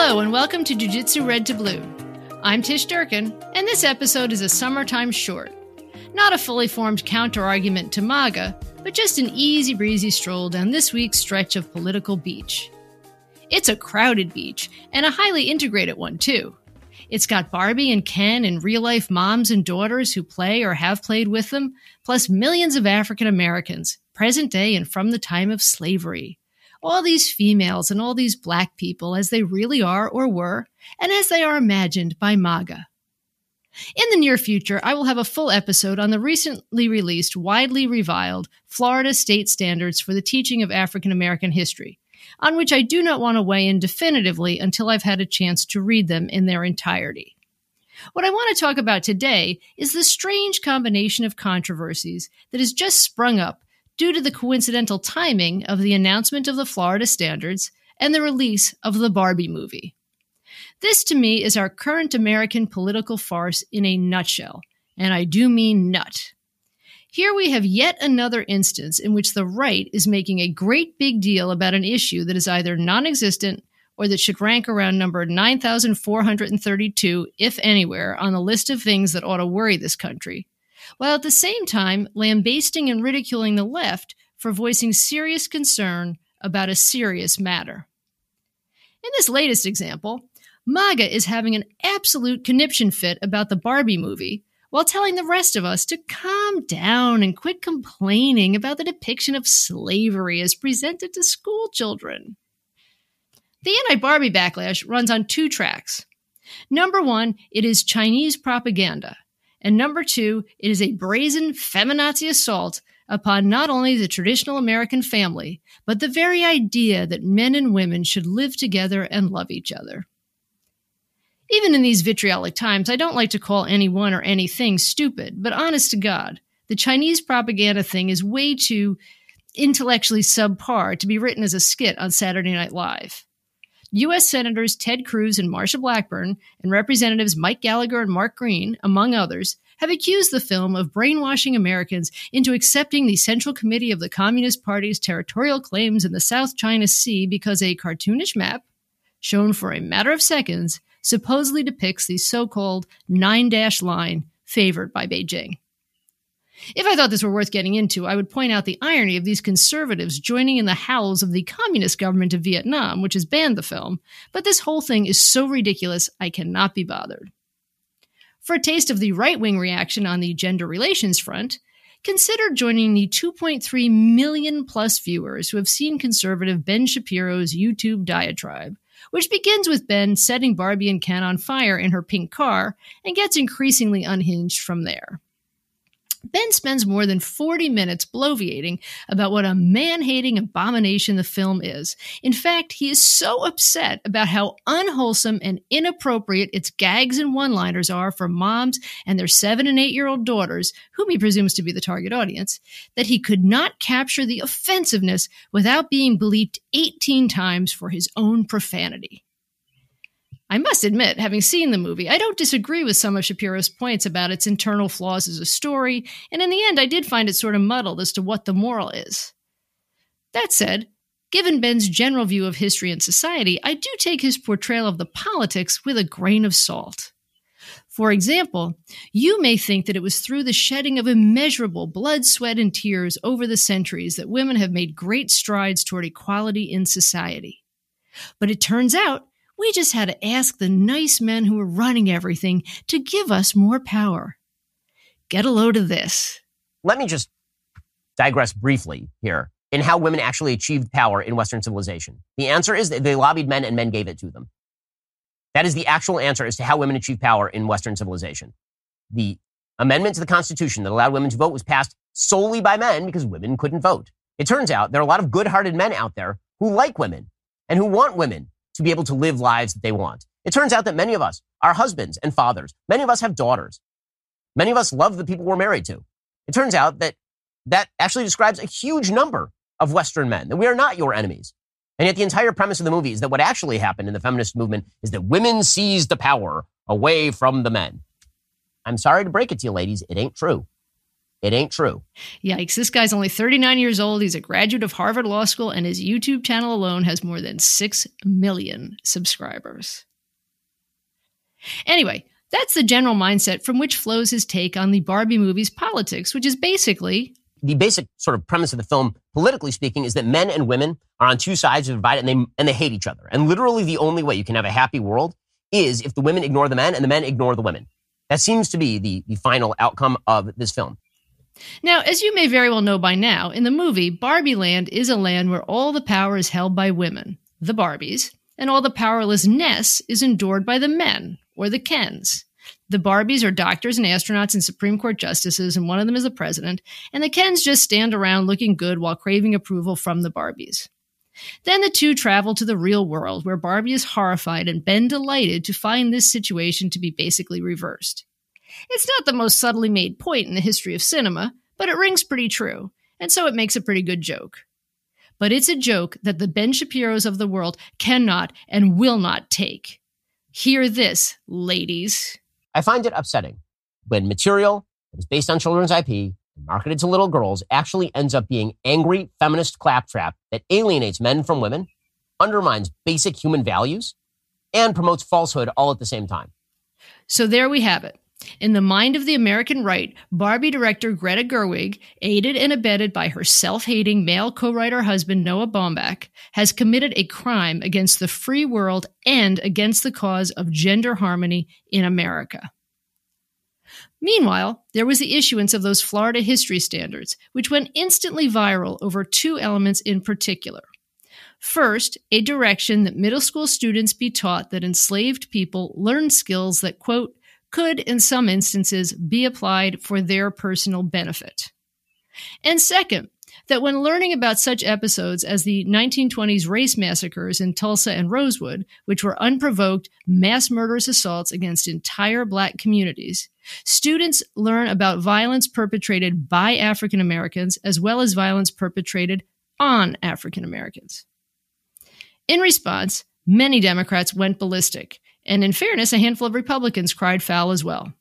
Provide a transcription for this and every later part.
Hello, and welcome to Jiu Jitsu Red to Blue. I'm Tish Durkin, and this episode is a summertime short. Not a fully formed counter argument to MAGA, but just an easy breezy stroll down this week's stretch of political beach. It's a crowded beach, and a highly integrated one, too. It's got Barbie and Ken and real life moms and daughters who play or have played with them, plus millions of African Americans, present day and from the time of slavery. All these females and all these black people as they really are or were, and as they are imagined by MAGA. In the near future, I will have a full episode on the recently released, widely reviled Florida state standards for the teaching of African American history, on which I do not want to weigh in definitively until I've had a chance to read them in their entirety. What I want to talk about today is the strange combination of controversies that has just sprung up due to the coincidental timing of the announcement of the Florida standards and the release of the Barbie movie. This, to me, is our current American political farce in a nutshell, and I do mean nut. Here we have yet another instance in which the right is making a great big deal about an issue that is either non existent or that should rank around number 9,432, if anywhere, on the list of things that ought to worry this country, while at the same time lambasting and ridiculing the left for voicing serious concern about a serious matter. In this latest example, MAGA is having an absolute conniption fit about the Barbie movie while telling the rest of us to calm down and quit complaining about the depiction of slavery as presented to school children. The anti Barbie backlash runs on two tracks. Number one, it is Chinese propaganda. And number two, it is a brazen feminazi assault upon not only the traditional American family, but the very idea that men and women should live together and love each other. Even in these vitriolic times, I don't like to call anyone or anything stupid, but honest to God, the Chinese propaganda thing is way too intellectually subpar to be written as a skit on Saturday Night Live. U.S. Senators Ted Cruz and Marsha Blackburn, and Representatives Mike Gallagher and Mark Green, among others, have accused the film of brainwashing Americans into accepting the Central Committee of the Communist Party's territorial claims in the South China Sea because a cartoonish map, shown for a matter of seconds, supposedly depicts the so called nine dash line favored by Beijing. If I thought this were worth getting into, I would point out the irony of these conservatives joining in the howls of the communist government of Vietnam, which has banned the film, but this whole thing is so ridiculous I cannot be bothered. For a taste of the right wing reaction on the gender relations front, consider joining the 2.3 million plus viewers who have seen conservative Ben Shapiro's YouTube diatribe, which begins with Ben setting Barbie and Ken on fire in her pink car and gets increasingly unhinged from there. Ben spends more than 40 minutes bloviating about what a man hating abomination the film is. In fact, he is so upset about how unwholesome and inappropriate its gags and one liners are for moms and their seven and eight year old daughters, whom he presumes to be the target audience, that he could not capture the offensiveness without being bleeped 18 times for his own profanity. I must admit, having seen the movie, I don't disagree with some of Shapiro's points about its internal flaws as a story, and in the end, I did find it sort of muddled as to what the moral is. That said, given Ben's general view of history and society, I do take his portrayal of the politics with a grain of salt. For example, you may think that it was through the shedding of immeasurable blood, sweat, and tears over the centuries that women have made great strides toward equality in society. But it turns out we just had to ask the nice men who were running everything to give us more power. Get a load of this. Let me just digress briefly here in how women actually achieved power in Western civilization. The answer is that they lobbied men and men gave it to them. That is the actual answer as to how women achieved power in Western civilization. The amendment to the Constitution that allowed women to vote was passed solely by men because women couldn't vote. It turns out there are a lot of good hearted men out there who like women and who want women to be able to live lives that they want. It turns out that many of us are husbands and fathers. Many of us have daughters. Many of us love the people we're married to. It turns out that that actually describes a huge number of Western men, that we are not your enemies. And yet the entire premise of the movie is that what actually happened in the feminist movement is that women seized the power away from the men. I'm sorry to break it to you, ladies. It ain't true. It ain't true. Yikes, this guy's only 39 years old. He's a graduate of Harvard Law School, and his YouTube channel alone has more than 6 million subscribers. Anyway, that's the general mindset from which flows his take on the Barbie movie's politics, which is basically the basic sort of premise of the film, politically speaking, is that men and women are on two sides of divided and they, and they hate each other. And literally the only way you can have a happy world is if the women ignore the men and the men ignore the women. That seems to be the, the final outcome of this film. Now, as you may very well know by now, in the movie, Barbie Land is a land where all the power is held by women, the Barbies, and all the powerlessness is endured by the men, or the Kens. The Barbies are doctors and astronauts and Supreme Court justices, and one of them is the president, and the Kens just stand around looking good while craving approval from the Barbies. Then the two travel to the real world, where Barbie is horrified and Ben delighted to find this situation to be basically reversed. It's not the most subtly made point in the history of cinema, but it rings pretty true, and so it makes a pretty good joke. But it's a joke that the Ben Shapiro's of the world cannot and will not take. Hear this, ladies. I find it upsetting when material that is based on children's IP and marketed to little girls actually ends up being angry feminist claptrap that alienates men from women, undermines basic human values, and promotes falsehood all at the same time. So there we have it. In the mind of the American right, Barbie director Greta Gerwig, aided and abetted by her self hating male co writer husband Noah Baumbach, has committed a crime against the free world and against the cause of gender harmony in America. Meanwhile, there was the issuance of those Florida history standards, which went instantly viral over two elements in particular. First, a direction that middle school students be taught that enslaved people learned skills that, quote, could, in some instances, be applied for their personal benefit. And second, that when learning about such episodes as the 1920s race massacres in Tulsa and Rosewood, which were unprovoked mass murderous assaults against entire black communities, students learn about violence perpetrated by African Americans as well as violence perpetrated on African Americans. In response, many Democrats went ballistic and in fairness, a handful of Republicans cried foul as well.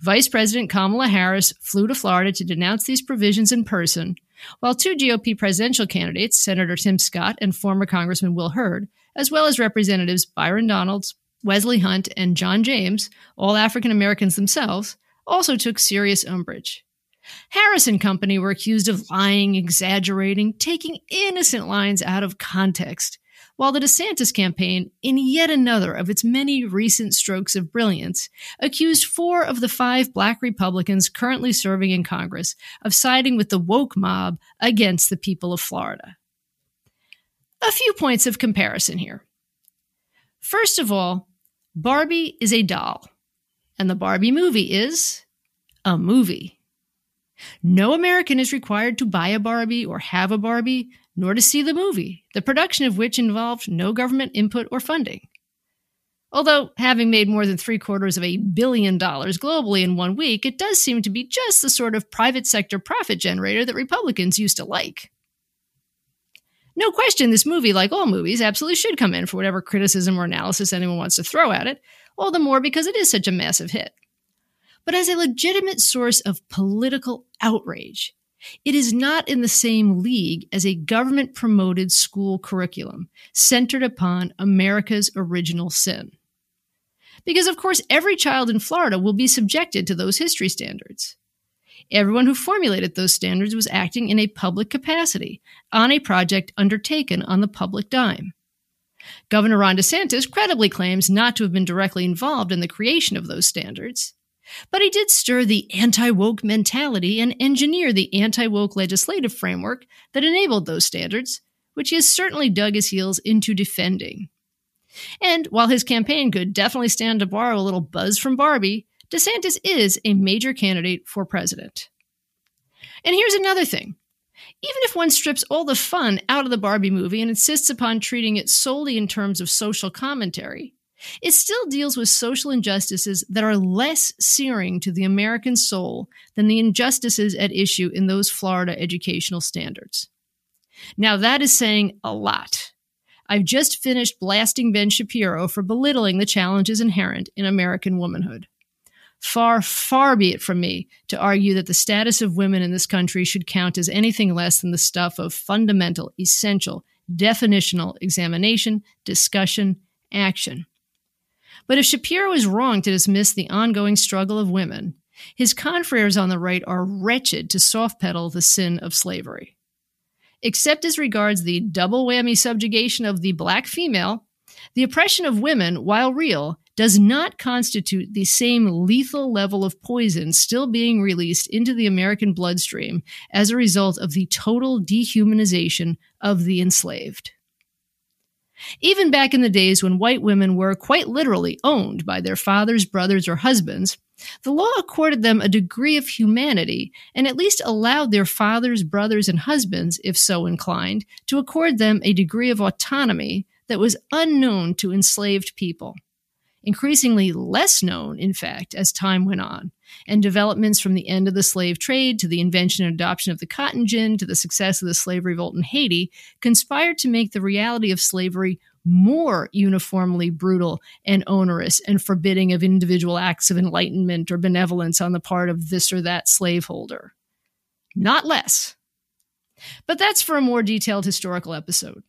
Vice President Kamala Harris flew to Florida to denounce these provisions in person, while two GOP presidential candidates, Senator Tim Scott and former Congressman Will Hurd, as well as Representatives Byron Donalds, Wesley Hunt, and John James, all African Americans themselves, also took serious umbrage. Harris and company were accused of lying, exaggerating, taking innocent lines out of context, while the DeSantis campaign, in yet another of its many recent strokes of brilliance, accused four of the five black Republicans currently serving in Congress of siding with the woke mob against the people of Florida. A few points of comparison here. First of all, Barbie is a doll, and the Barbie movie is a movie. No American is required to buy a Barbie or have a Barbie nor to see the movie, the production of which involved no government input or funding. Although, having made more than three quarters of a billion dollars globally in one week, it does seem to be just the sort of private sector profit generator that Republicans used to like. No question, this movie, like all movies, absolutely should come in for whatever criticism or analysis anyone wants to throw at it, all the more because it is such a massive hit. But as a legitimate source of political outrage, it is not in the same league as a government promoted school curriculum centered upon America's original sin. Because, of course, every child in Florida will be subjected to those history standards. Everyone who formulated those standards was acting in a public capacity on a project undertaken on the public dime. Governor Ron DeSantis credibly claims not to have been directly involved in the creation of those standards. But he did stir the anti woke mentality and engineer the anti woke legislative framework that enabled those standards, which he has certainly dug his heels into defending. And while his campaign could definitely stand to borrow a little buzz from Barbie, DeSantis is a major candidate for president. And here's another thing. Even if one strips all the fun out of the Barbie movie and insists upon treating it solely in terms of social commentary, it still deals with social injustices that are less searing to the American soul than the injustices at issue in those Florida educational standards. Now, that is saying a lot. I've just finished blasting Ben Shapiro for belittling the challenges inherent in American womanhood. Far, far be it from me to argue that the status of women in this country should count as anything less than the stuff of fundamental, essential, definitional examination, discussion, action. But if Shapiro is wrong to dismiss the ongoing struggle of women, his confreres on the right are wretched to soft pedal the sin of slavery. Except as regards the double whammy subjugation of the black female, the oppression of women, while real, does not constitute the same lethal level of poison still being released into the American bloodstream as a result of the total dehumanization of the enslaved. Even back in the days when white women were quite literally owned by their fathers, brothers, or husbands, the law accorded them a degree of humanity and at least allowed their fathers, brothers, and husbands, if so inclined, to accord them a degree of autonomy that was unknown to enslaved people increasingly less known, in fact, as time went on, and developments from the end of the slave trade to the invention and adoption of the cotton gin to the success of the slave revolt in Haiti conspired to make the reality of slavery more uniformly brutal and onerous and forbidding of individual acts of enlightenment or benevolence on the part of this or that slaveholder. Not less. But that's for a more detailed historical episode.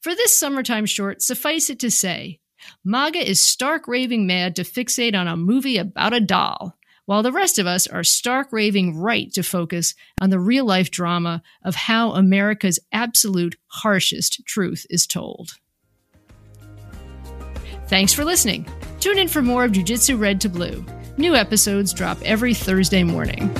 For this summertime short, suffice it to say, MAGA is stark raving mad to fixate on a movie about a doll, while the rest of us are stark raving right to focus on the real life drama of how America's absolute harshest truth is told. Thanks for listening. Tune in for more of Jiu Jitsu Red to Blue. New episodes drop every Thursday morning.